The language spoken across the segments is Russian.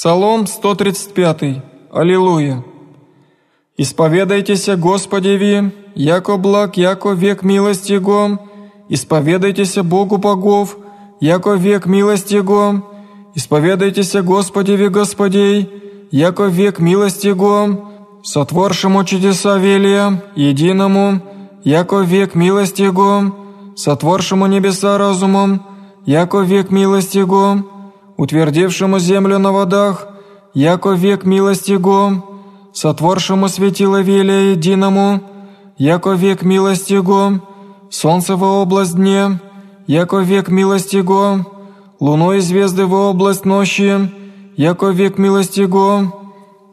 Псалом 135. Аллилуйя. «Исповедайтеся Господеви, яко благ, яко век милости Его, исповедайтеся Богу богов, яко век милости Его, исповедайтеся Господеви Господей, яко век милости Его, сотворшему чудеса велия, единому, яко век милости Его, сотворшему небеса разумом, яко век милости Его, утвердившему землю на водах, яко век милости Го, сотворшему светило велия единому, яко век милости Го, солнце во область дне, яко век милости Го, луну и звезды во область ночи, яко век милости Го,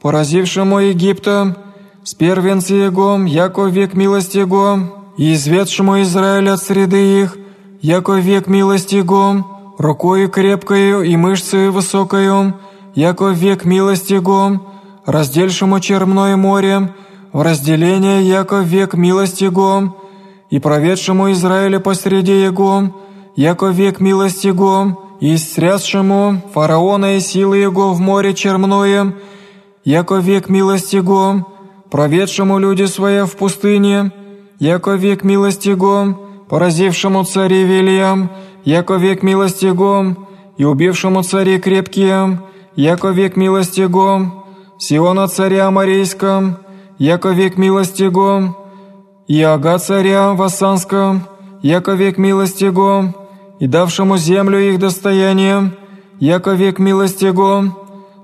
поразившему Египта, с первенцы Его, яко век милости Го, и изведшему Израиль от среды их, яко век милости Го, рукою крепкою и мышцею высокою, яко век милости Го, раздельшему черное море, в разделение, яко век милости Го, и проведшему Израиля посреди Его, яко век милости Го, и срясшему фараона и силы Его в море черное, яко век милости Го, проведшему люди свои в пустыне, яко век милости Го, поразившему цари Вильям, яко век милости Го, и убившему цари крепкие, яко век милости Го, Сиона царя Марийском, яко век милости Го, и Ага царя Вассанском, яко век милости Го, и давшему землю их достояние, яко век милости Го,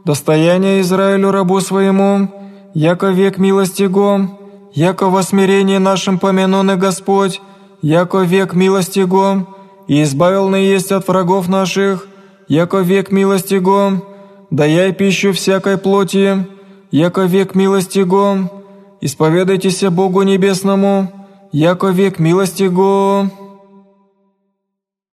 достояние Израилю рабу своему, яко век милости Го, яко во смирении нашим помянуны Господь, яко век милости Го, и избавил на есть от врагов наших, яко век милости Го, даяй пищу всякой плоти, яко век милости Го, исповедайтеся Богу Небесному, яко век милости Го.